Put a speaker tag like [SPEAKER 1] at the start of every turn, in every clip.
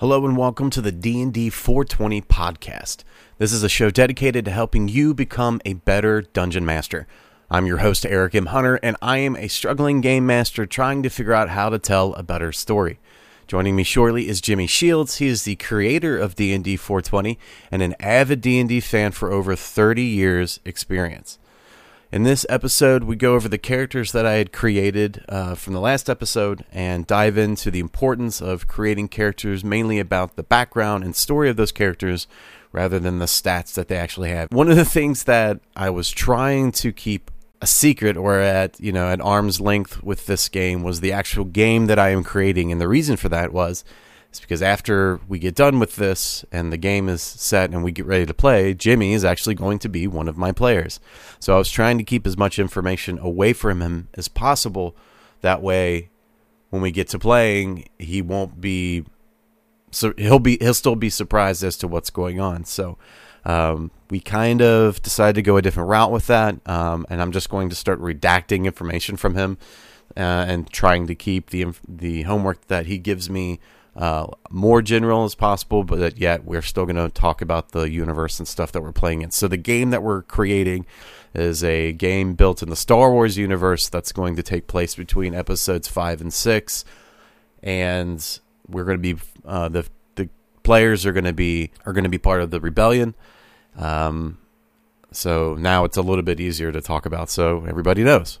[SPEAKER 1] Hello and welcome to the D&D 420 podcast. This is a show dedicated to helping you become a better dungeon master. I'm your host Eric M. Hunter and I am a struggling game master trying to figure out how to tell a better story. Joining me shortly is Jimmy Shields. He is the creator of D&D 420 and an avid D&D fan for over 30 years experience. In this episode, we go over the characters that I had created uh, from the last episode and dive into the importance of creating characters mainly about the background and story of those characters rather than the stats that they actually have. One of the things that I was trying to keep a secret or at you know at arm's length with this game was the actual game that I am creating, and the reason for that was is because after we get done with this and the game is set and we get ready to play, Jimmy is actually going to be one of my players. So I was trying to keep as much information away from him as possible. That way, when we get to playing, he won't be so he'll be he'll still be surprised as to what's going on. So um, we kind of decided to go a different route with that, um, and I'm just going to start redacting information from him uh, and trying to keep the the homework that he gives me uh, more general as possible, but yet we're still going to talk about the universe and stuff that we're playing in. So the game that we're creating is a game built in the Star Wars universe that's going to take place between episodes five and six, and we're going to be uh, the the players are going to be are going to be part of the rebellion. Um, so now it's a little bit easier to talk about, so everybody knows.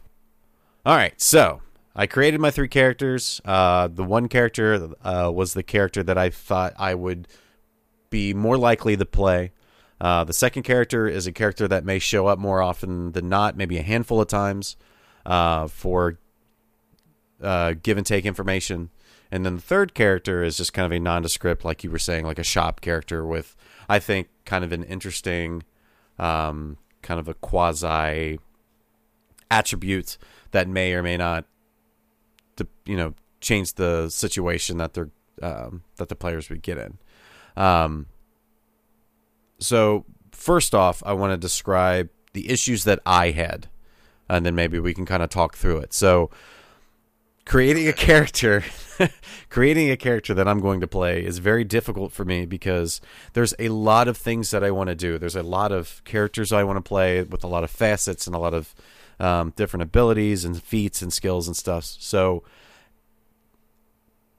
[SPEAKER 1] All right, so I created my three characters. Uh, the one character uh, was the character that I thought I would be more likely to play. Uh, the second character is a character that may show up more often than not, maybe a handful of times uh, for uh, give and take information. And then the third character is just kind of a nondescript, like you were saying, like a shop character with, I think, kind of an interesting, um, kind of a quasi attribute that may or may not to you know change the situation that they're um, that the players would get in. Um, so first off, I want to describe the issues that I had, and then maybe we can kind of talk through it. So creating a character creating a character that I'm going to play is very difficult for me because there's a lot of things that I want to do. There's a lot of characters I want to play with a lot of facets and a lot of um, different abilities and feats and skills and stuff. So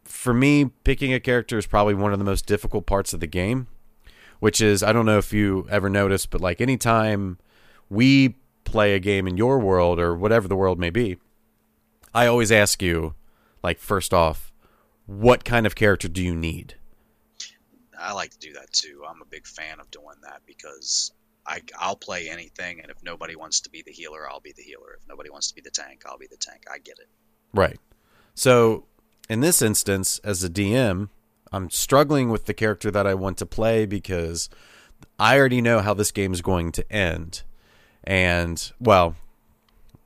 [SPEAKER 1] for me, picking a character is probably one of the most difficult parts of the game. Which is, I don't know if you ever noticed, but like anytime we play a game in your world or whatever the world may be, I always ask you, like, first off, what kind of character do you need?
[SPEAKER 2] I like to do that too. I'm a big fan of doing that because I, I'll play anything, and if nobody wants to be the healer, I'll be the healer. If nobody wants to be the tank, I'll be the tank. I get it.
[SPEAKER 1] Right. So in this instance, as a DM, I'm struggling with the character that I want to play because I already know how this game is going to end. And, well,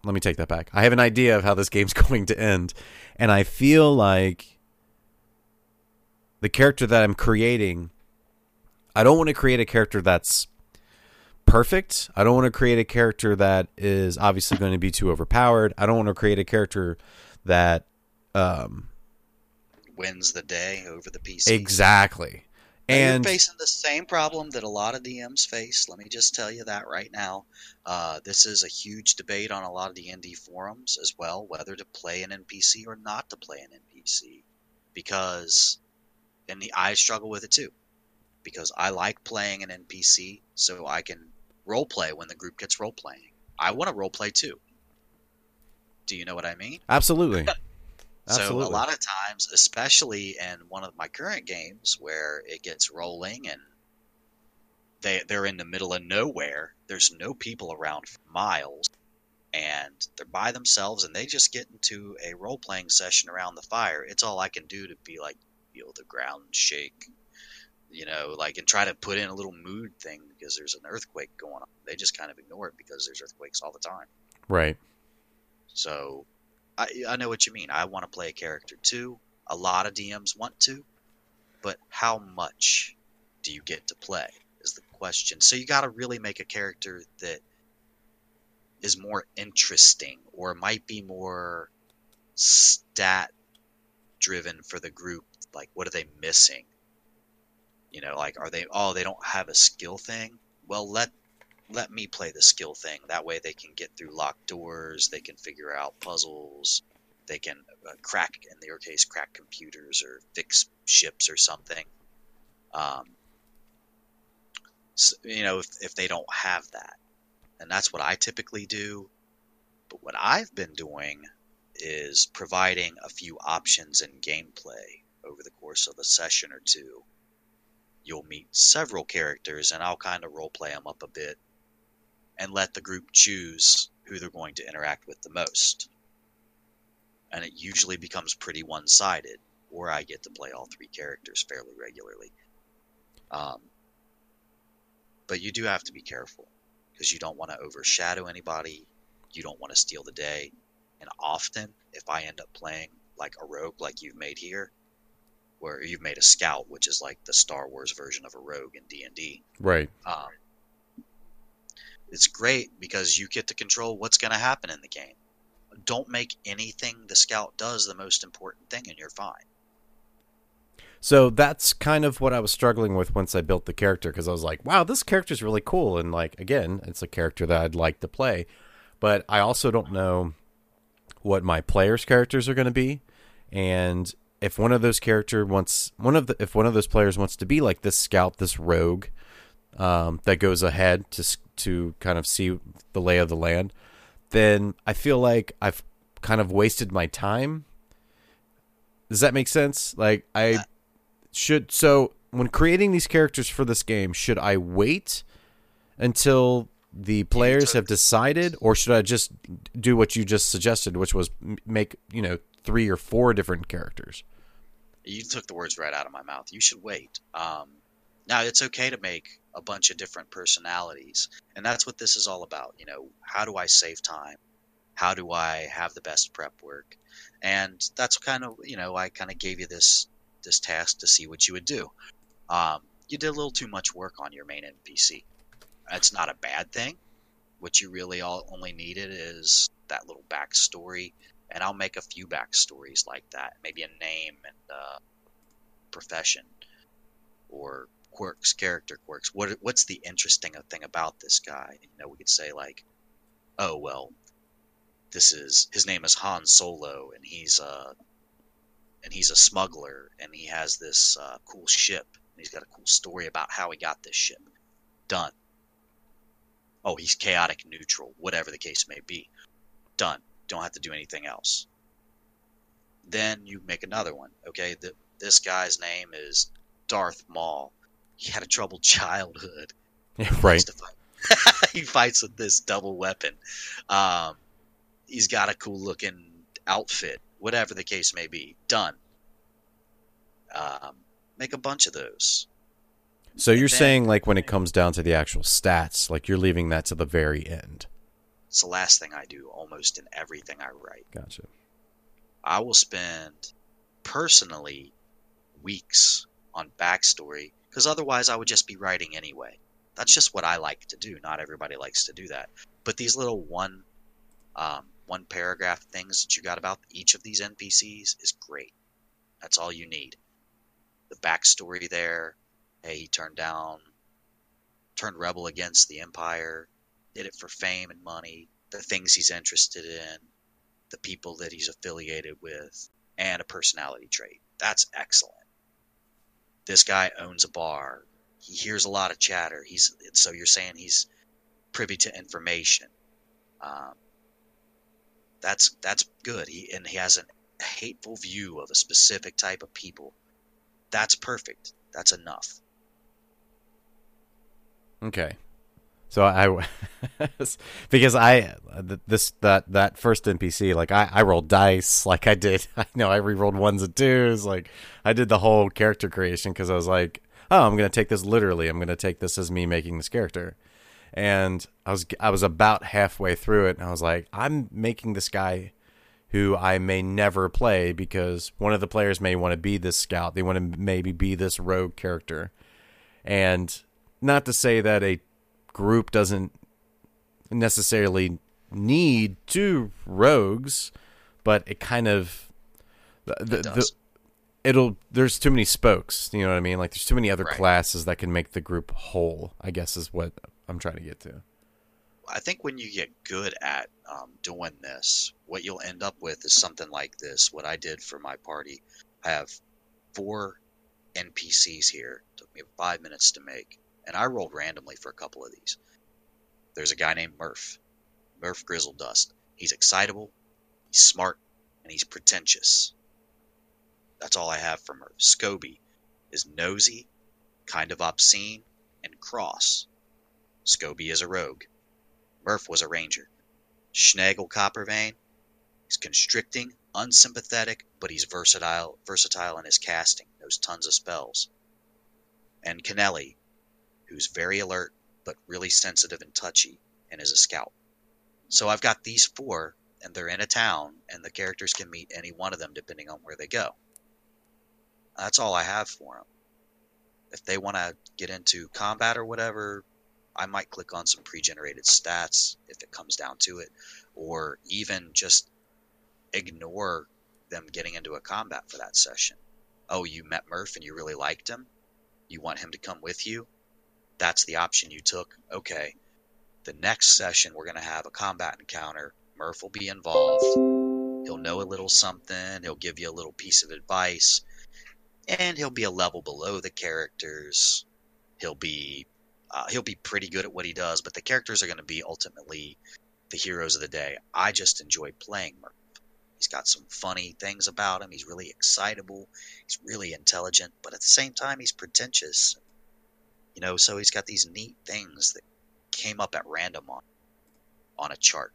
[SPEAKER 1] let me take that back. I have an idea of how this game's going to end. And I feel like the character that I'm creating, I don't want to create a character that's perfect. I don't want to create a character that is obviously going to be too overpowered. I don't want to create a character that um,
[SPEAKER 2] wins the day over the PC.
[SPEAKER 1] exactly. And
[SPEAKER 2] you're facing the same problem that a lot of DMs face. Let me just tell you that right now. Uh, this is a huge debate on a lot of the ND forums as well, whether to play an NPC or not to play an NPC. Because, and the, I struggle with it too. Because I like playing an NPC so I can role play when the group gets role playing. I want to role play too. Do you know what I mean?
[SPEAKER 1] absolutely.
[SPEAKER 2] So
[SPEAKER 1] Absolutely.
[SPEAKER 2] a lot of times, especially in one of my current games where it gets rolling and they they're in the middle of nowhere, there's no people around for miles, and they're by themselves and they just get into a role playing session around the fire. It's all I can do to be like feel the ground shake, you know, like and try to put in a little mood thing because there's an earthquake going on. They just kind of ignore it because there's earthquakes all the time.
[SPEAKER 1] right.
[SPEAKER 2] So I, I know what you mean. I want to play a character too. A lot of DMs want to, but how much do you get to play is the question. So you got to really make a character that is more interesting or might be more stat driven for the group. Like, what are they missing? You know, like are they? Oh, they don't have a skill thing. Well, let let me play the skill thing. That way, they can get through locked doors. They can figure out puzzles. They can uh, crack, in their case, crack computers or fix ships or something. Um, so, you know, if, if they don't have that, and that's what I typically do. But what I've been doing is providing a few options in gameplay over the course of a session or two. You'll meet several characters, and I'll kind of roleplay them up a bit and let the group choose who they're going to interact with the most. And it usually becomes pretty one sided, or I get to play all three characters fairly regularly. Um, but you do have to be careful because you don't want to overshadow anybody. You don't want to steal the day. And often, if I end up playing like a rogue, like you've made here, where you've made a scout, which is like the Star Wars version of a rogue in D and D,
[SPEAKER 1] Right.
[SPEAKER 2] um, it's great because you get to control what's going to happen in the game. Don't make anything the scout does the most important thing, and you're fine.
[SPEAKER 1] So that's kind of what I was struggling with once I built the character because I was like, wow, this character is really cool. And like, again, it's a character that I'd like to play. But I also don't know what my players' characters are going to be. And if one of those character wants one of the if one of those players wants to be like this scout, this rogue um, that goes ahead to to kind of see the lay of the land, then I feel like I've kind of wasted my time. Does that make sense? Like I should so when creating these characters for this game, should I wait until the players have decided, or should I just do what you just suggested, which was make you know three or four different characters?
[SPEAKER 2] You took the words right out of my mouth. You should wait. Um, now it's okay to make a bunch of different personalities, and that's what this is all about. You know, how do I save time? How do I have the best prep work? And that's kind of you know I kind of gave you this this task to see what you would do. Um, you did a little too much work on your main NPC. That's not a bad thing. What you really all only needed is that little backstory, and I'll make a few backstories like that. Maybe a name and uh, profession, or quirks, character quirks. What what's the interesting thing about this guy? You know, we could say like, oh well, this is his name is Han Solo, and he's uh and he's a smuggler, and he has this uh, cool ship, and he's got a cool story about how he got this ship. Done. Oh, he's chaotic neutral, whatever the case may be. Done. Don't have to do anything else. Then you make another one. Okay, the, this guy's name is Darth Maul. He had a troubled childhood.
[SPEAKER 1] Yeah, right.
[SPEAKER 2] likes to fight. he fights with this double weapon. Um, he's got a cool looking outfit, whatever the case may be. Done. Um, make a bunch of those.
[SPEAKER 1] So you're
[SPEAKER 2] then-
[SPEAKER 1] saying like when it comes down to the actual stats, like you're leaving that to the very end.
[SPEAKER 2] It's the last thing I do almost in everything I write.
[SPEAKER 1] Gotcha.
[SPEAKER 2] I will spend personally weeks on backstory because otherwise I would just be writing anyway. That's just what I like to do. Not everybody likes to do that. But these little one um, one paragraph things that you got about each of these NPCs is great. That's all you need. The backstory there. Hey, he turned down, turned rebel against the Empire, did it for fame and money. The things he's interested in, the people that he's affiliated with, and a personality trait. That's excellent. This guy owns a bar. He hears a lot of chatter. He's so you're saying he's privy to information. Um, that's that's good. He and he has a hateful view of a specific type of people. That's perfect. That's enough.
[SPEAKER 1] Okay. So I, because I this that that first NPC like I I rolled dice like I did I know I re-rolled ones and twos like I did the whole character creation because I was like oh I'm gonna take this literally I'm gonna take this as me making this character. And I was I was about halfway through it and I was like I'm making this guy who I may never play because one of the players may want to be this scout they want to maybe be this rogue character. And not to say that a group doesn't necessarily need two rogues, but it kind of the, the,
[SPEAKER 2] It
[SPEAKER 1] the it'll there's too many spokes. You know what I mean? Like there's too many other
[SPEAKER 2] Right.
[SPEAKER 1] classes that can make the group whole. I guess is what I'm trying to get to.
[SPEAKER 2] I think when you get good at um, doing this, what you'll end up with is something like this. What I did for my party, I have four NPCs here. Took me five minutes to make, and I rolled randomly for a couple of these. There's a guy named Murph, Murph Grizzle Dust. He's excitable, he's smart, and he's pretentious. That's all I have for Murph. Scoby is nosy, kind of obscene, and cross. Scoby is a rogue. Murph was a ranger. Schnagel Coppervein, he's constricting, unsympathetic, but he's versatile versatile in his casting, knows tons of spells. And Kennelly, who's very alert, but really sensitive and touchy, and is a scout. So I've got these four, and they're in a town, and the characters can meet any one of them depending on where they go. That's all I have for them. If they want to get into combat or whatever, I might click on some pre-generated stats if it comes down to it, or even just ignore them getting into a combat for that session. Oh, you met Murph and you really liked him? You want him to come with you? That's the option you took. Okay. The next session we're going to have a combat encounter. Murph will be involved. He'll know a little something, he'll give you a little piece of advice, and he'll be a level below the characters. He'll be uh, he'll be pretty good at what he does, but the characters are going to be ultimately the heroes of the day. I just enjoy playing Murph. He's got some funny things about him. He's really excitable. He's really intelligent, but at the same time, he's pretentious. You know, so he's got these neat things that came up at random on on a chart.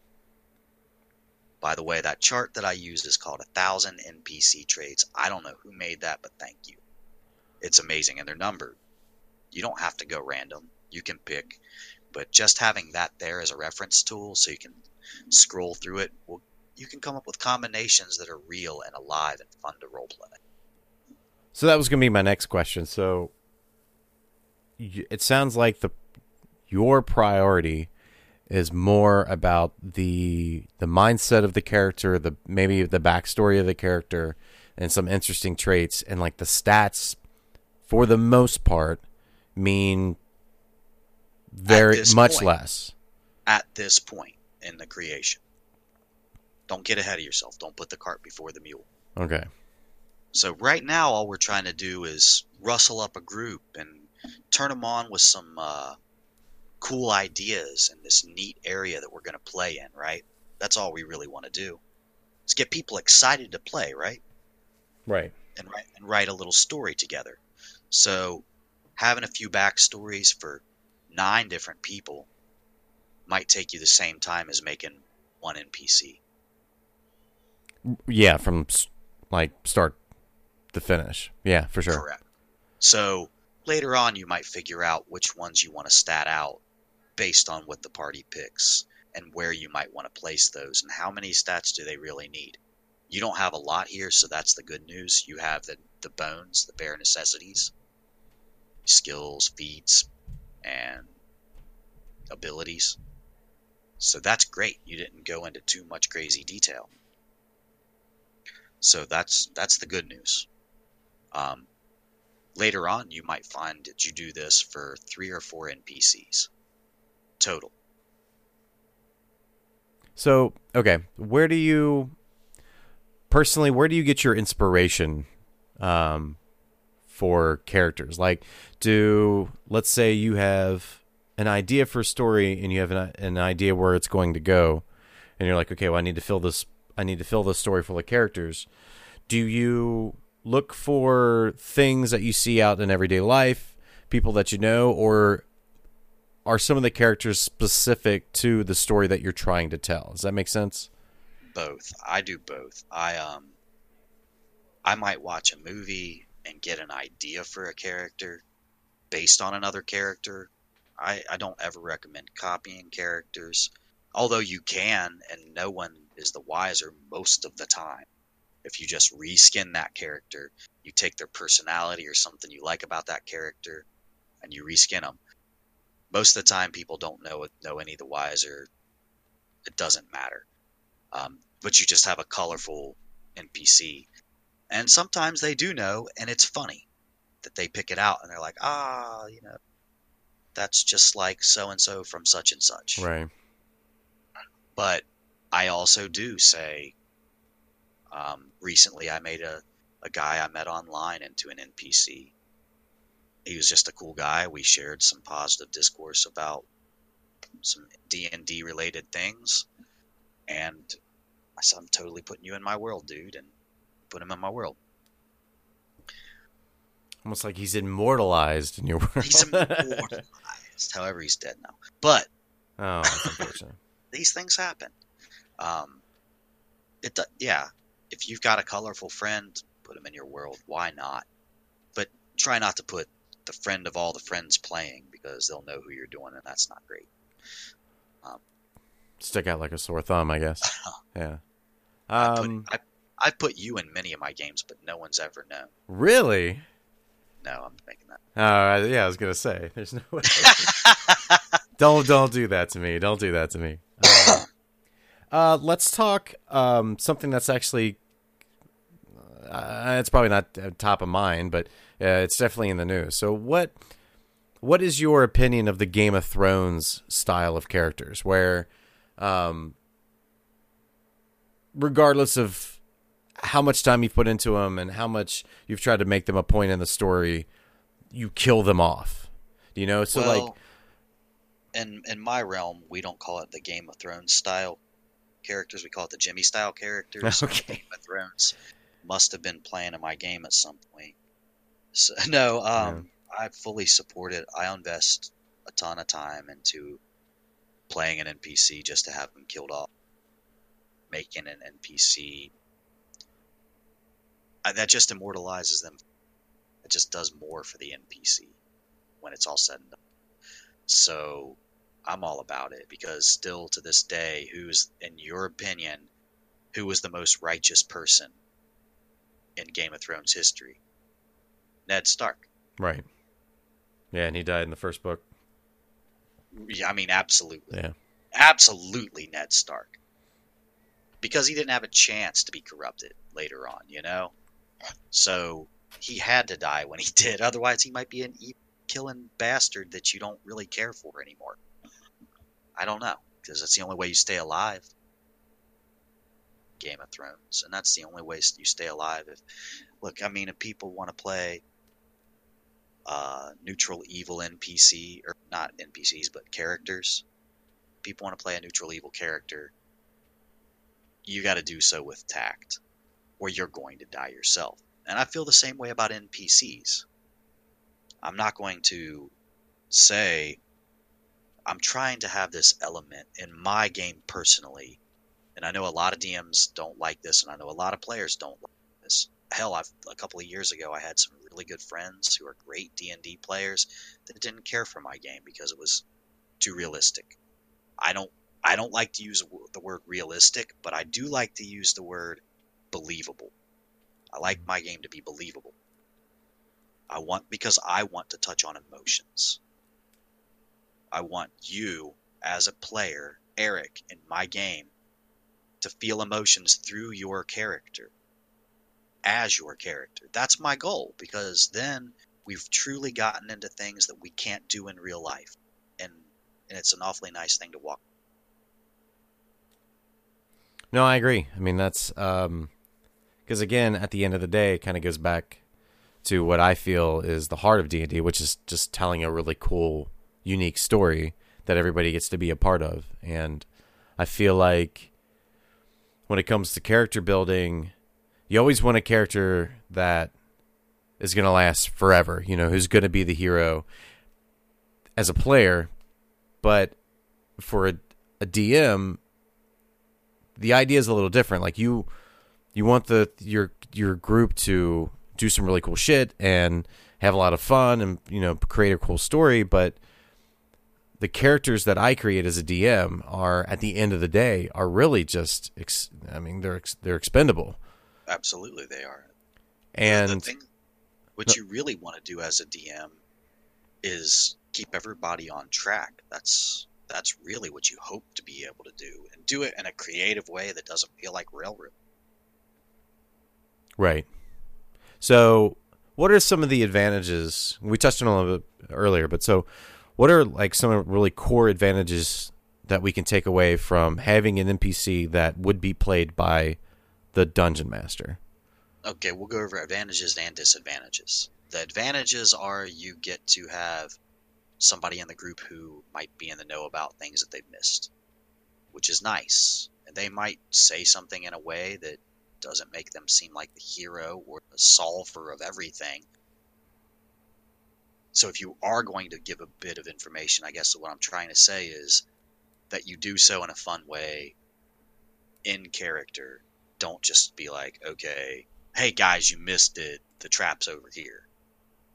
[SPEAKER 2] By the way, that chart that I used is called a thousand NPC traits. I don't know who made that, but thank you. It's amazing, and they're numbered. You don't have to go random. You can pick, but just having that there as a reference tool, so you can scroll through it, will you can come up with combinations that are real and alive and fun to roleplay.
[SPEAKER 1] So that was going to be my next question. So it sounds like the your priority is more about the the mindset of the character, the maybe the backstory of the character, and some interesting traits, and like the stats, for the most part, mean very much
[SPEAKER 2] point.
[SPEAKER 1] less.
[SPEAKER 2] At this point in the creation, don't get ahead of yourself. Don't put the cart before the mule.
[SPEAKER 1] Okay.
[SPEAKER 2] So right now, all we're trying to do is rustle up a group and turn them on with some uh, cool ideas in this neat area that we're going to play in. Right? That's all we really want to do. Is get people excited to play. Right?
[SPEAKER 1] Right.
[SPEAKER 2] and write, and write a little story together. So, having a few backstories for nine different people might take you the same time as making one NPC.
[SPEAKER 1] Yeah, from like start to finish. Yeah, for sure.
[SPEAKER 2] Correct. So, later on, you might figure out which ones you want to stat out based on what the party picks and where you might want to place those and how many stats do they really need. You don't have a lot here, so that's the good news. You have the, the bones, the bare necessities, skills, feats, and abilities. So that's great. You didn't go into too much crazy detail. So that's that's the good news. Um, later on, you might find that you do this for three or four NPCs total.
[SPEAKER 1] So, okay, where do you personally where do you get your inspiration um for characters? Like do let's say you have an idea for a story and you have an, an idea where it's going to go and you're like, "Okay, well I need to fill this I need to fill this story full of characters." Do you look for things that you see out in everyday life, people that you know or are some of the characters specific to the story that you're trying to tell? Does that make sense?
[SPEAKER 2] Both. I do both. I um I might watch a movie and get an idea for a character based on another character. I, I don't ever recommend copying characters. Although you can and no one is the wiser most of the time. If you just reskin that character, you take their personality or something you like about that character and you reskin them. Most of the time people don't know know any the wiser. It doesn't matter. Um, but you just have a colorful NPC. And sometimes they do know, and it's funny that they pick it out and they're like, ah, you know, that's just like so and so from such and such.
[SPEAKER 1] Right.
[SPEAKER 2] But I also do say, um, recently I made a, a guy I met online into an NPC. He was just a cool guy. We shared some positive discourse about some D and D related things, and I said, "I'm totally putting you in my world, dude," and put him in my world.
[SPEAKER 1] Almost like he's immortalized in your world.
[SPEAKER 2] He's immortalized. However, he's dead now. But
[SPEAKER 1] oh,
[SPEAKER 2] these things happen. Um, it yeah. If you've got a colorful friend, put him in your world. Why not? But try not to put the friend of all the friends playing because they'll know who you're doing, and that's not great.
[SPEAKER 1] Stick out like a sore thumb, I guess. Yeah.
[SPEAKER 2] I put,
[SPEAKER 1] Um,
[SPEAKER 2] I, I put you in many of my games, but no one's ever known.
[SPEAKER 1] really?
[SPEAKER 2] No, I'm making that.
[SPEAKER 1] Uh, yeah, I was gonna say. There's no way. don't don't do that to me. Don't do that to me. Uh, uh, let's talk um, something that's actually. Uh, it's probably not uh, top of mind, but uh, it's definitely in the news. So what? What is your opinion of the Game of Thrones style of characters, where, um, regardless of how much time you've put into them and how much you've tried to make them a point in the story, you kill them off. You know, so
[SPEAKER 2] well,
[SPEAKER 1] like
[SPEAKER 2] in in my realm, we don't call it the Game of Thrones style characters. We call it the Jimmy style characters.
[SPEAKER 1] Okay.
[SPEAKER 2] Game of Thrones must have been playing in my game at some point. So, no, um, I fully support it. I invest a ton of time into playing an NPC just to have them killed off, making an NPC. I, that just immortalizes them. It just does more for the NPC when it's all said and done. So I'm all about it because still to this day, who's, in your opinion, who was the most righteous person in Game of Thrones history? Ned Stark.
[SPEAKER 1] right, yeah, and he died in the first book.
[SPEAKER 2] Yeah, I mean, absolutely.
[SPEAKER 1] Yeah,
[SPEAKER 2] Absolutely Ned Stark. Because he didn't have a chance to be corrupted later on, you know? So he had to die when he did. Otherwise, he might be an evil killing bastard that you don't really care for anymore. I don't know. Because that's the only way you stay alive. Game of Thrones. And that's the only way you stay alive. If Look, I mean, if people want to play uh, neutral evil NPC, or not NPCs, but characters, people want to play a neutral evil character, you got to do so with tact, or you're going to die yourself. And I feel the same way about NPCs. I'm not going to say I'm trying to have this element in my game personally, and I know a lot of DMs don't like this, and I know a lot of players don't like this. Hell, I've, a couple of years ago, I had some really good friends who are great D and D players that didn't care for my game because it was too realistic. I don't I don't like to use the word realistic, but I do like to use the word believable. I like mm-hmm. my game to be believable. I want because I want to touch on emotions. I want you as a player, Eric, in my game, to feel emotions through your character, as your character. That's my goal because then we've truly gotten into things that we can't do in real life, and and it's an awfully nice thing to walk.
[SPEAKER 1] no, I agree. I mean, that's um, because again, at the end of the day, it kind of goes back to what I feel is the heart of D and D, which is just telling a really cool, unique story that everybody gets to be a part of, and I feel like when it comes to character building, you always want a character that is going to last forever, you know, who's going to be the hero as a player. But for a, a DM, the idea is a little different. Like you, you want the your your group to do some really cool shit and have a lot of fun and you know create a cool story, but the characters that I create as a DM are at the end of the day are really just ex- I mean they're ex- they're expendable.
[SPEAKER 2] Absolutely, they are.
[SPEAKER 1] And
[SPEAKER 2] the thing, what you really want to do as a DM is keep everybody on track. That's that's really what you hope to be able to do, and do it in a creative way that doesn't feel like railroad.
[SPEAKER 1] right. So, what are some of the advantages? We touched on a little bit earlier, but so what are like some really core advantages that we can take away from having an NPC that would be played by the dungeon master?
[SPEAKER 2] Okay, we'll go over advantages and disadvantages. The advantages are you get to have somebody in the group who might be in the know about things that they've missed, which is nice. And they might say something in a way that doesn't make them seem like the hero or the solver of everything. So if you are going to give a bit of information, I guess what I'm trying to say is that you do so in a fun way in character. Don't just be like, okay, hey guys, you missed it. The trap's over here.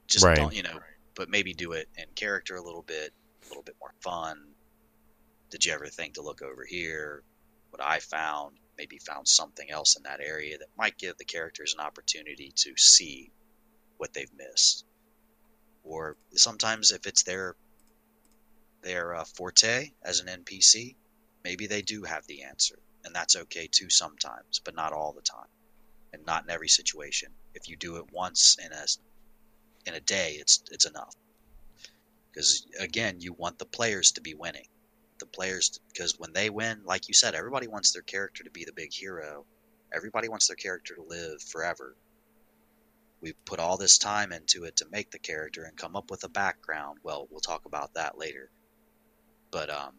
[SPEAKER 2] Just
[SPEAKER 1] Right.
[SPEAKER 2] don't, you know, but maybe do it in character a little bit, a little bit more fun. Did you ever think to look over here? What I found, maybe found something else in that area that might give the characters an opportunity to see what they've missed. Or sometimes if it's their their uh, forte as an NPC, maybe they do have the answer, and that's okay too sometimes, but not all the time, and not in every situation. If you do it once in a in a day, it's it's enough. Because again, you want the players to be winning. The players, because when they win, like you said, everybody wants their character to be the big hero. Everybody wants their character to live forever. We put all this time into it to make the character and come up with a background. Well, we'll talk about that later. But um,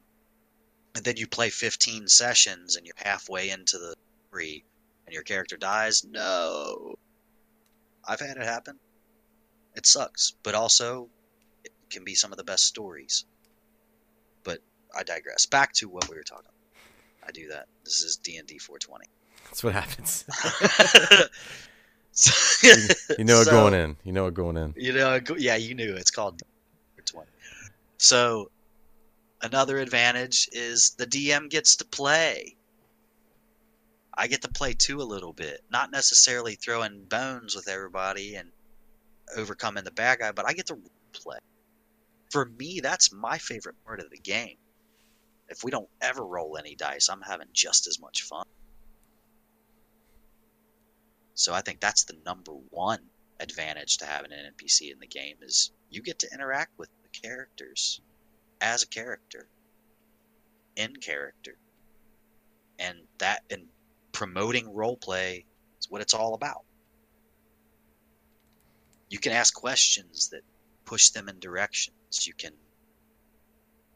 [SPEAKER 2] and then you play 15 sessions and you're halfway into the story and your character dies. No, I've had it happen. It sucks, but also it can be some of the best stories. But I digress. Back to what we were talking. about. I do that. This is D and D 420.
[SPEAKER 1] That's what happens.
[SPEAKER 2] So-
[SPEAKER 1] You know it
[SPEAKER 2] so-
[SPEAKER 1] going in. You know it going in.
[SPEAKER 2] You know, yeah, you knew it's called twenty. So, another advantage is the DM gets to play. I get to play too a little bit, not necessarily throwing bones with everybody and overcoming the bad guy, but I get to play. For me, that's my favorite part of the game. If we don't ever roll any dice, I'm having just as much fun. So I think that's the number one advantage to having an NPC in the game is you get to interact with the characters as a character in character. And that and promoting roleplay is what it's all about. You can ask questions that push them in directions. You can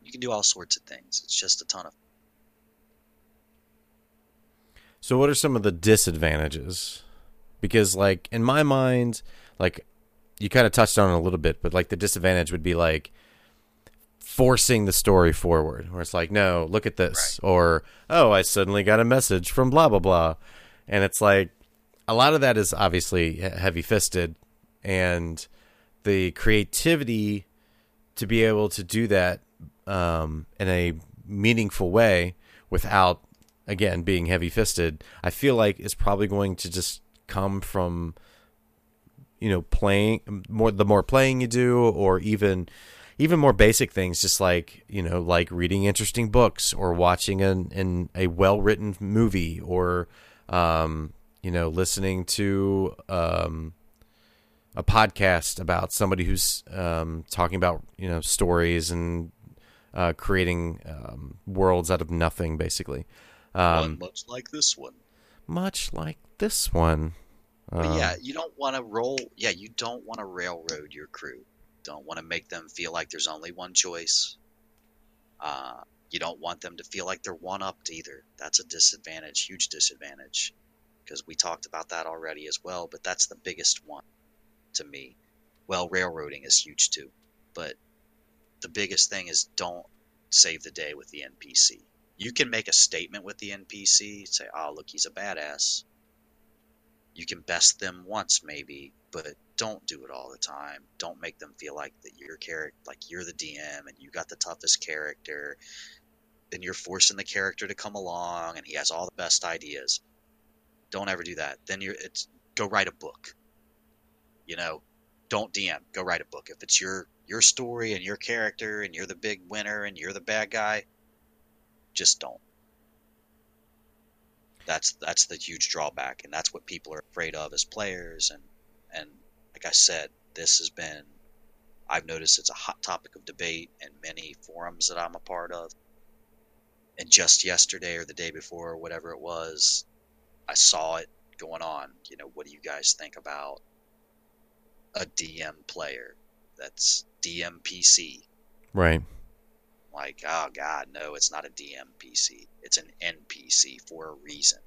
[SPEAKER 2] you can do all sorts of things. It's just a ton of
[SPEAKER 1] So, what are some of the disadvantages? Because, like, in my mind, like, you kind of touched on it a little bit, but like, the disadvantage would be like forcing the story forward, where it's like, no, look at this, or oh, I suddenly got a message from blah blah blah, and it's like a lot of that is obviously heavy fisted, and the creativity to be able to do that um, in a meaningful way without again being heavy fisted i feel like is probably going to just come from you know playing more the more playing you do or even even more basic things just like you know like reading interesting books or watching an, an a well written movie or um you know listening to um a podcast about somebody who's um talking about you know stories and uh, creating um, worlds out of nothing basically um,
[SPEAKER 2] one much like this one.
[SPEAKER 1] Much like this one. Um,
[SPEAKER 2] yeah, you don't want to roll. Yeah, you don't want to railroad your crew. Don't want to make them feel like there's only one choice. Uh, you don't want them to feel like they're one upped either. That's a disadvantage, huge disadvantage, because we talked about that already as well. But that's the biggest one to me. Well, railroading is huge too, but the biggest thing is don't save the day with the NPC. You can make a statement with the NPC, say, "Oh, look, he's a badass." you can best them once maybe but don't do it all the time. Don't make them feel like that your character like you're the dm and you got the toughest character and you're forcing the character to come along and he has all the best ideas. Don't ever do that. Then you're it's go write a book. You know don't dm go write a book. If it's your your story and your character and you're the big winner and you're the bad guy just don't that's that's the huge drawback and that's what people are afraid of as players and And like I said, this has been, I've noticed it's a hot topic of debate in many forums that I'm a part of. And just yesterday or the day before, or whatever it was, I saw it going on. You know, what do you guys think about a DM player that's DMPC?
[SPEAKER 1] Right.
[SPEAKER 2] Like, oh God, no, it's not a DMPC. It's an NPC for a reason.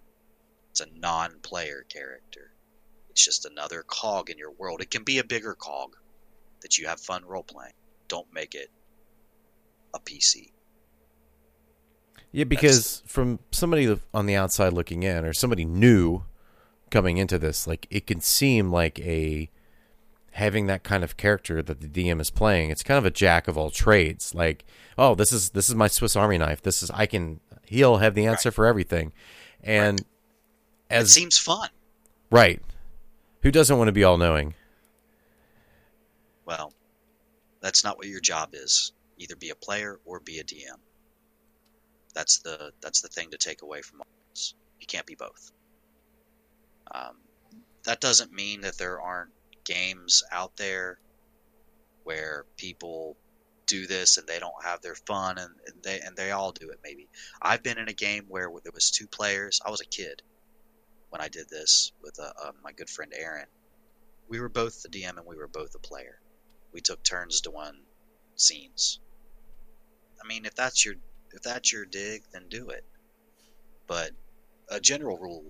[SPEAKER 2] It's a non player character. It's just another cog in your world. It can be a bigger cog that you have fun role playing. Don't make it a PC.
[SPEAKER 1] Yeah, because from somebody on the outside looking in, or somebody new coming into this, like it can seem like a having that kind of character that the DM is playing. It's kind of a jack of all trades. Like, oh, this is this is my Swiss Army knife. This is I can he'll have the answer
[SPEAKER 2] Right.
[SPEAKER 1] for everything, and
[SPEAKER 2] it
[SPEAKER 1] as
[SPEAKER 2] seems fun.
[SPEAKER 1] right, who doesn't want to be all knowing?
[SPEAKER 2] Well, that's not what your job is. Either be a player or be a DM. That's the that's the thing to take away from all this. You can't be both. Um, that doesn't mean that there aren't games out there where people do this and they don't have their fun and, and they and they all do it maybe. I've been in a game where there was two players. I was a kid when I did this with uh, uh, my good friend Aaron. We were both the DM and we were both a player we took turns to doing scenes. I mean, if that's your if that's your dig, then do it. But a general rule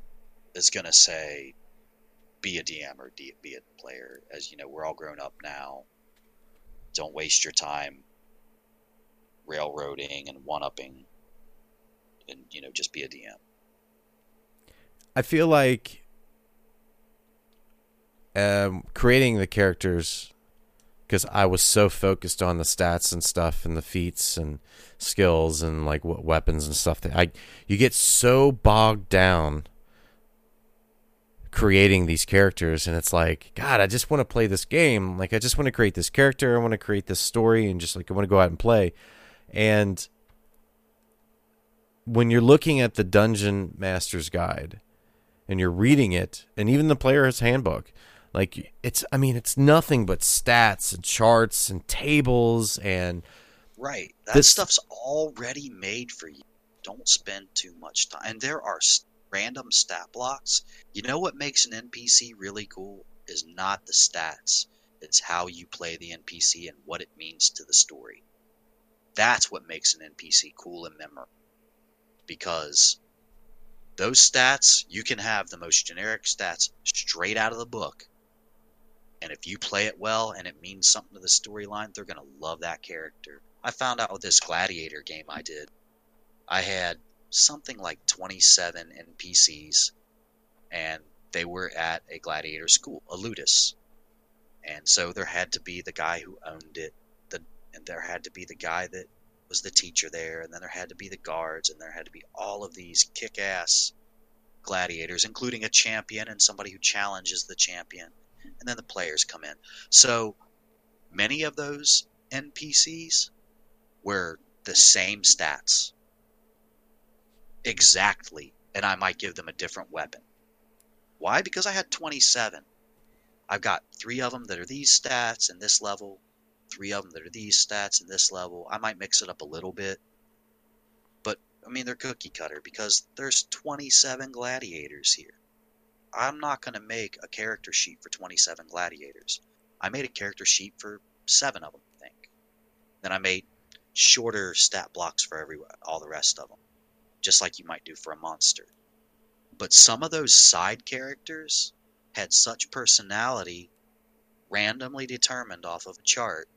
[SPEAKER 2] is going to say be a DM or be a player. As you know, we're all grown up now. Don't waste your time railroading and one upping, and you know, just be a DM.
[SPEAKER 1] I feel like um, creating the characters because I was so focused on the stats and stuff and the feats and skills and like what weapons and stuff that I you get so bogged down creating these characters and it's like god I just want to play this game like I just want to create this character I want to create this story and just like I want to go out and play and when you're looking at the dungeon master's guide and you're reading it and even the player's handbook like it's i mean it's nothing but stats and charts and tables and
[SPEAKER 2] Right. That
[SPEAKER 1] This-
[SPEAKER 2] stuff's already made for you. Don't spend too much time. And there are random stat blocks. You know what makes an NPC really cool is not the stats. It's how you play the NPC and what it means to the story. That's what makes an NPC cool and memorable. Because those stats, you can have the most generic stats straight out of the book. And if you play it well and it means something to the storyline, they're going to love that character. I found out with this Gladiator game I did. I had something like 27 NPCs, and they were at a Gladiator school, a Ludus. And so there had to be the guy who owned it, the, and there had to be the guy that was the teacher there, and then there had to be the guards, and there had to be all of these kick ass gladiators, including a champion and somebody who challenges the champion. And then the players come in. So many of those NPCs were the same stats exactly, and I might give them a different weapon. Why? Because I had 27. I've got three of them that are these stats and this level, three of them that are these stats and this level. I might mix it up a little bit, but I mean, they're cookie cutter because there's 27 gladiators here. I'm not going to make a character sheet for 27 gladiators. I made a character sheet for seven of them, I think. Then I made shorter stat blocks for every all the rest of them, just like you might do for a monster. But some of those side characters had such personality, randomly determined off of a chart,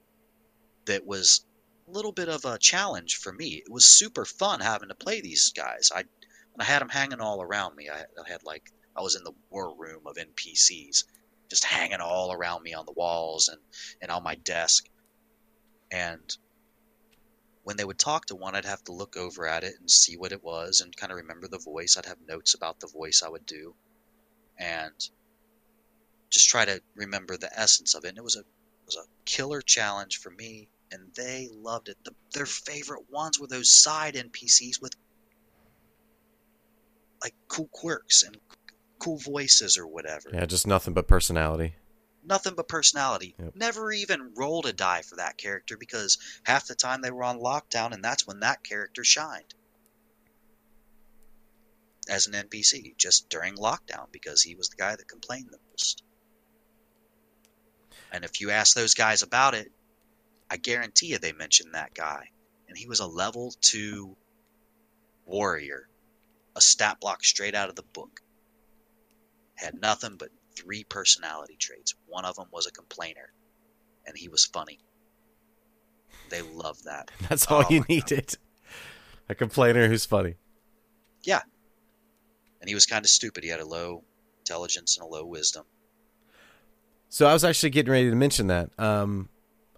[SPEAKER 2] that was a little bit of a challenge for me. It was super fun having to play these guys. I, I had them hanging all around me. I, I had like I was in the war room of NPCs, just hanging all around me on the walls and, and on my desk. And when they would talk to one, I'd have to look over at it and see what it was and kind of remember the voice. I'd have notes about the voice I would do and just try to remember the essence of it. And it was a it was a killer challenge for me, and they loved it. The, their favorite ones were those side NPCs with like cool quirks and cool voices or whatever.
[SPEAKER 1] yeah just nothing but personality
[SPEAKER 2] Nothing but personality.
[SPEAKER 1] Yep.
[SPEAKER 2] Never even rolled a die for that character because half the time they were on lockdown, and that's when that character shined as an NPC just during lockdown because he was the guy that complained the most. And if you ask those guys about it, I guarantee you they mentioned that guy. And he was a level two warrior, a stat block straight out of the book. Had nothing but three personality traits. One of them was a complainer, and he was funny. They loved that.
[SPEAKER 1] That's all
[SPEAKER 2] Oh
[SPEAKER 1] you
[SPEAKER 2] my God.
[SPEAKER 1] needed. A complainer who's funny. Yeah.
[SPEAKER 2] And he was kind of stupid. He had a low intelligence and a low wisdom.
[SPEAKER 1] So I was actually getting ready to mention that. Um,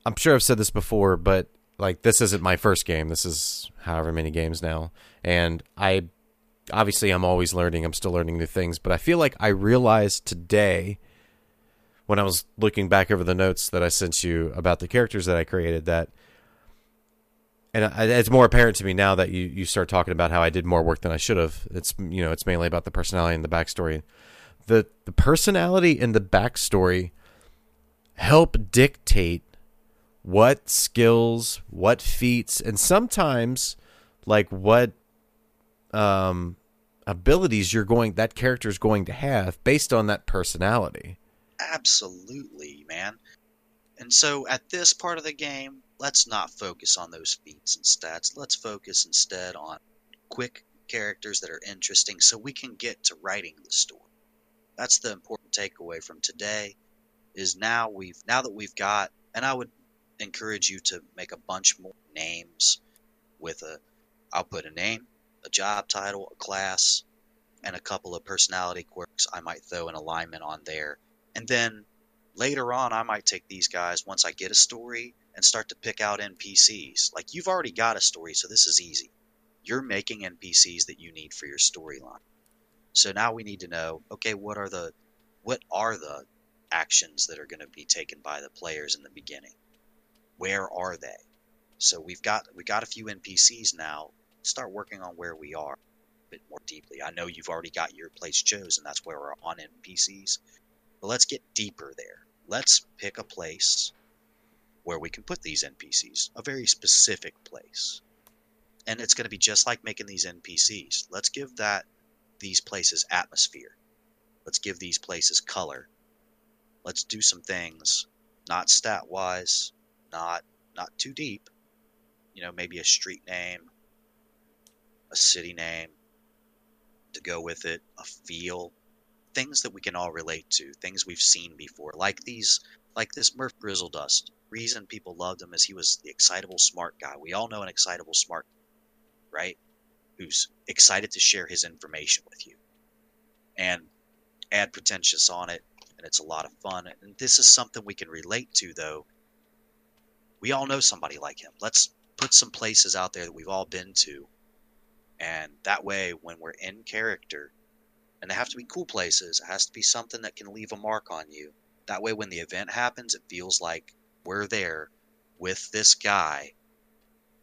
[SPEAKER 1] I'm sure I've said this before, but like this isn't my first game. This is however many games now, and I obviously I'm always learning. I'm still learning new things, but I feel like I realized today when I was looking back over the notes that I sent you about the characters that I created that. And it's more apparent to me now that you, you start talking about how I did more work than I should have. It's you know it's mainly about the personality and the backstory. The the personality and the backstory help dictate what skills, what feats, and sometimes like what um abilities you're going that character is going to have based on that personality.
[SPEAKER 2] Absolutely, man. And so at this part of the game, let's not focus on those feats and stats. Let's focus instead on quick characters that are interesting so we can get to writing the story. That's the important takeaway from today is now we've now that we've got and I would encourage you to make a bunch more names with a I'll put a name, a job title, a class, and a couple of personality quirks I might throw an alignment on there. And then later on, I might take these guys once I get a story and start to pick out NPCs. Like you've already got a story, so this is easy. You're making NPCs that you need for your storyline. So now we need to know, okay, what are the what are the actions that are going to be taken by the players in the beginning? Where are they? So we've got we got a few NPCs now. Start working on where we are a bit more deeply. I know you've already got your place chosen. That's where we're on NPCs. But let's get deeper there. Let's pick a place where we can put these NPCs, a very specific place. And it's going to be just like making these NPCs. Let's give that these places atmosphere. Let's give these places color. Let's do some things not stat wise, not not too deep. You know, maybe a street name, a city name to go with it, a feel, things that we can all relate to, things we've seen before, like these, like this Murph Grizzledust. Reason people loved him is he was the excitable, smart guy. We all know an excitable, smart, right? Who's excited to share his information with you, and add pretentious on it, and it's a lot of fun. And this is something we can relate to, though. We all know somebody like him. Let's put some places out there that we've all been to, and that way, when we're in character, and they have to be cool places. It has to be something that can leave a mark on you. That way, when the event happens, it feels like we're there with this guy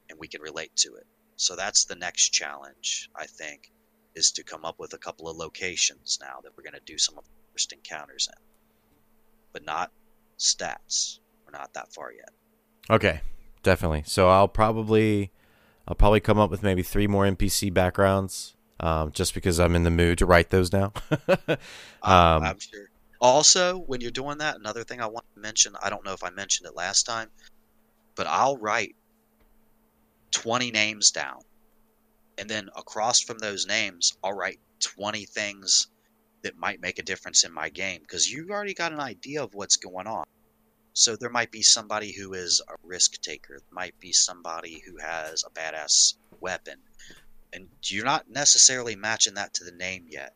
[SPEAKER 2] and we can relate to it. So that's the next challenge, I think, is to come up with a couple of locations now that we're going to do some of first encounters in. But not stats. We're not that far yet.
[SPEAKER 1] Okay, definitely. So I'll probably I'll probably come up with maybe three more NPC backgrounds, um, just because I'm in the mood to write those now. um,
[SPEAKER 2] I'm sure. Also, when you're doing that, another thing I want to mention, I don't know if I mentioned it last time, but I'll write 20 names down. And then across from those names, I'll write 20 things that might make a difference in my game because you've already got an idea of what's going on. So there might be somebody who is a risk taker, might be somebody who has a badass weapon, and you're not necessarily matching that to the name yet.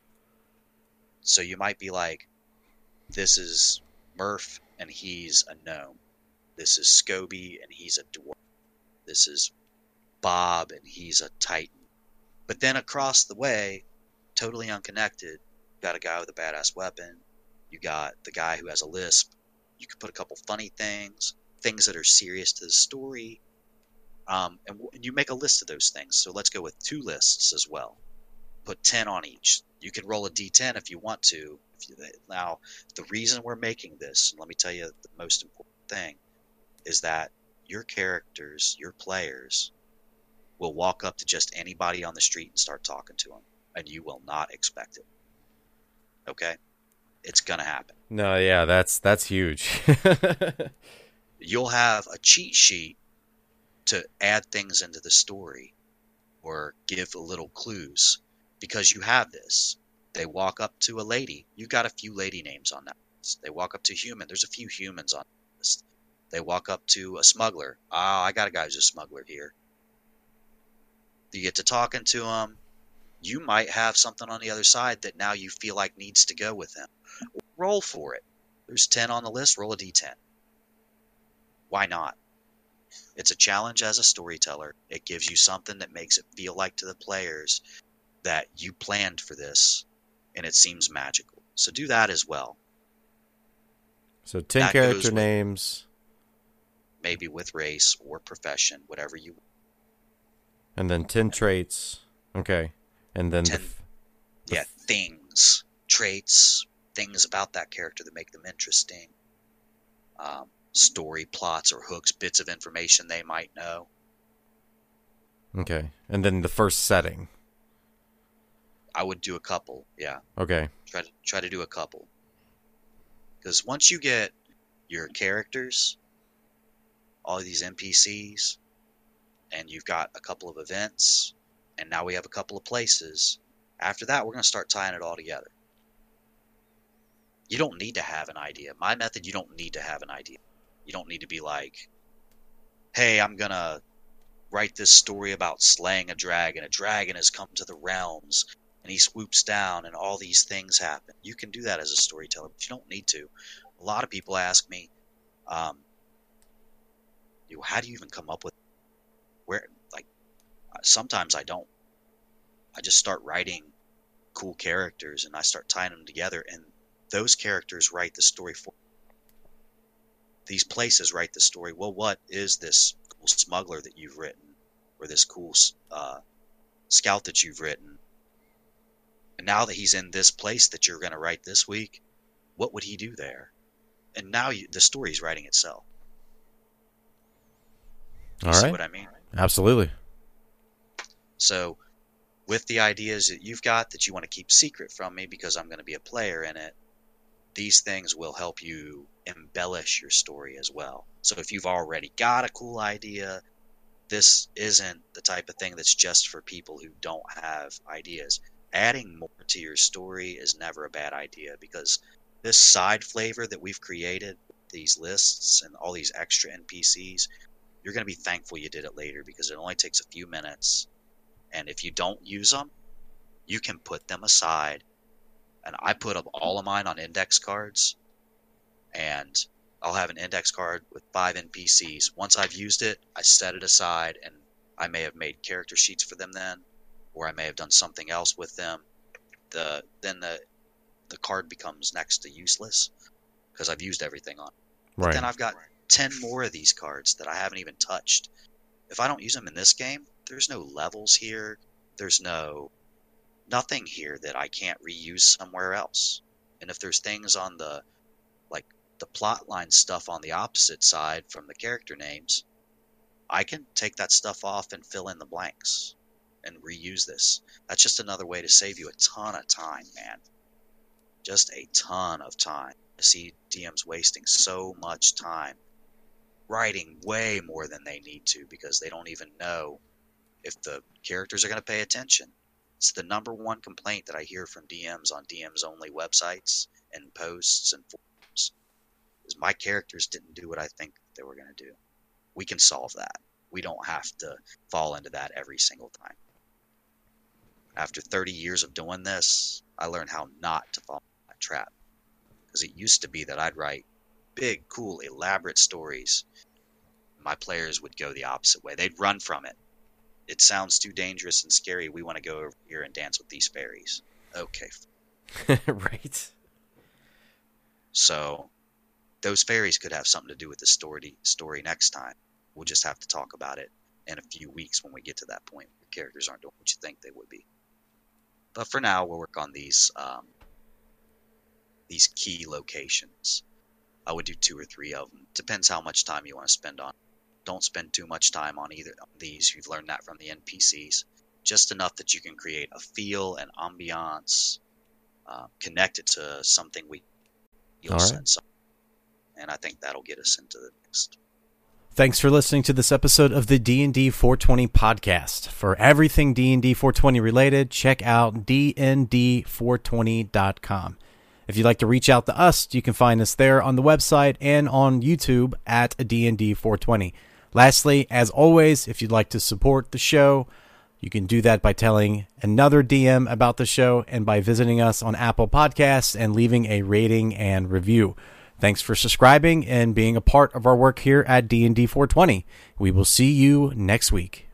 [SPEAKER 2] So you might be like, this is Murph and he's a gnome. This is Scoby and he's a dwarf. This is Bob and he's a titan. But then across the way, totally unconnected, you got a guy with a badass weapon. You got the guy who has a lisp. You could put a couple funny things, things that are serious to the story, um, and, and you make a list of those things. So let's go with two lists as well. Put ten on each. You can roll a d10 if you want to. If you, now, the reason we're making this, let me tell you the most important thing, is that your characters, your players, will walk up to just anybody on the street and start talking to them, and you will not expect it. Okay, it's gonna happen.
[SPEAKER 1] No, yeah, that's that's huge.
[SPEAKER 2] You'll have a cheat sheet to add things into the story or give a little clues because you have this. They walk up to a lady. You got a few lady names on that list. They walk up to human. There's a few humans on the list. They walk up to a smuggler. Ah, oh, I got a guy who's a smuggler here. You get to talking to him. You might have something on the other side that now you feel like needs to go with them. Roll for it. There's 10 on the list. Roll a d10. Why not? It's a challenge as a storyteller. It gives you something that makes it feel like to the players that you planned for this and it seems magical. So do that as well.
[SPEAKER 1] So 10 that character names.
[SPEAKER 2] Maybe with race or profession, whatever you
[SPEAKER 1] And then 10 traits. Okay. And then
[SPEAKER 2] 10, the, yeah, things, traits, things about that character that make them interesting. Um, story plots or hooks, bits of information they might know.
[SPEAKER 1] Okay. And then the first setting.
[SPEAKER 2] I would do a couple, yeah.
[SPEAKER 1] Okay.
[SPEAKER 2] Try to try to do a couple. Cuz once you get your characters, all these NPCs, and you've got a couple of events, and now we have a couple of places, after that we're going to start tying it all together. You don't need to have an idea. My method, you don't need to have an idea. You don't need to be like, hey, I'm going to write this story about slaying a dragon. A dragon has come to the realms and he swoops down and all these things happen. You can do that as a storyteller, but you don't need to. A lot of people ask me, um, how do you even come up with sometimes I don't. I just start writing cool characters and I start tying them together and those characters write the story for these places write the story. Well, what is this cool smuggler that you've written, or this cool uh, scout that you've written? And now that he's in this place that you're going to write this week, what would he do there? And now you, the story's writing itself.
[SPEAKER 1] You All right.
[SPEAKER 2] what I mean?
[SPEAKER 1] Absolutely.
[SPEAKER 2] So, with the ideas that you've got that you want to keep secret from me because I'm going to be a player in it, these things will help you embellish your story as well. So if you've already got a cool idea, this isn't the type of thing that's just for people who don't have ideas. Adding more to your story is never a bad idea because this side flavor that we've created, these lists and all these extra NPCs, you're going to be thankful you did it later because it only takes a few minutes. And if you don't use them, you can put them aside. And I put up all of mine on index cards and I'll have an index card with five NPCs. Once I've used it, I set it aside, and I may have made character sheets for them then, or I may have done something else with them. The then the the card becomes next to useless because I've used everything on. It. Right. But then I've got ten more of these cards that I haven't even touched. If I don't use them in this game, there's no levels here. There's no nothing here that I can't reuse somewhere else. And if there's things on the like the plotline stuff on the opposite side from the character names, I can take that stuff off and fill in the blanks and reuse this. That's just another way to save you a ton of time, man. Just a ton of time. I see DMs wasting so much time writing way more than they need to because they don't even know if the characters are going to pay attention. It's the number one complaint that I hear from DMs on DMs only websites and posts and forums is my characters didn't do what I think they were going to do. We can solve that. We don't have to fall into that every single time. After 30 years of doing this, I learned how not to fall into that trap. Because it used to be that I'd write big, cool, elaborate stories. My players would go the opposite way. They'd run from it. It sounds too dangerous and scary. We want to go over here and dance with these fairies. Okay.
[SPEAKER 1] right.
[SPEAKER 2] So those fairies could have something to do with the story story next time. We'll just have to talk about it in a few weeks when we get to that point. The characters aren't doing what you think they would be. But for now, we'll work on these um, these key locations. I would do two or three of them. Depends how much time you want to spend on. Don't spend too much time on either of these. You've learned that from the NPCs. Just enough that you can create a feel and ambiance uh, connected to something we you'll
[SPEAKER 1] All right.
[SPEAKER 2] sense. And I think that'll get us into the next.
[SPEAKER 1] Thanks for listening to this episode of the D&D 420 podcast. For everything D&D 420 related, check out dnd420.com. If you'd like to reach out to us, you can find us there on the website and on YouTube at D&D 420. Lastly, as always, if you'd like to support the show, you can do that by telling another DM about the show and by visiting us on Apple Podcasts and leaving a rating and review. Thanks for subscribing and being a part of our work here at D&D 420. We will see you next week.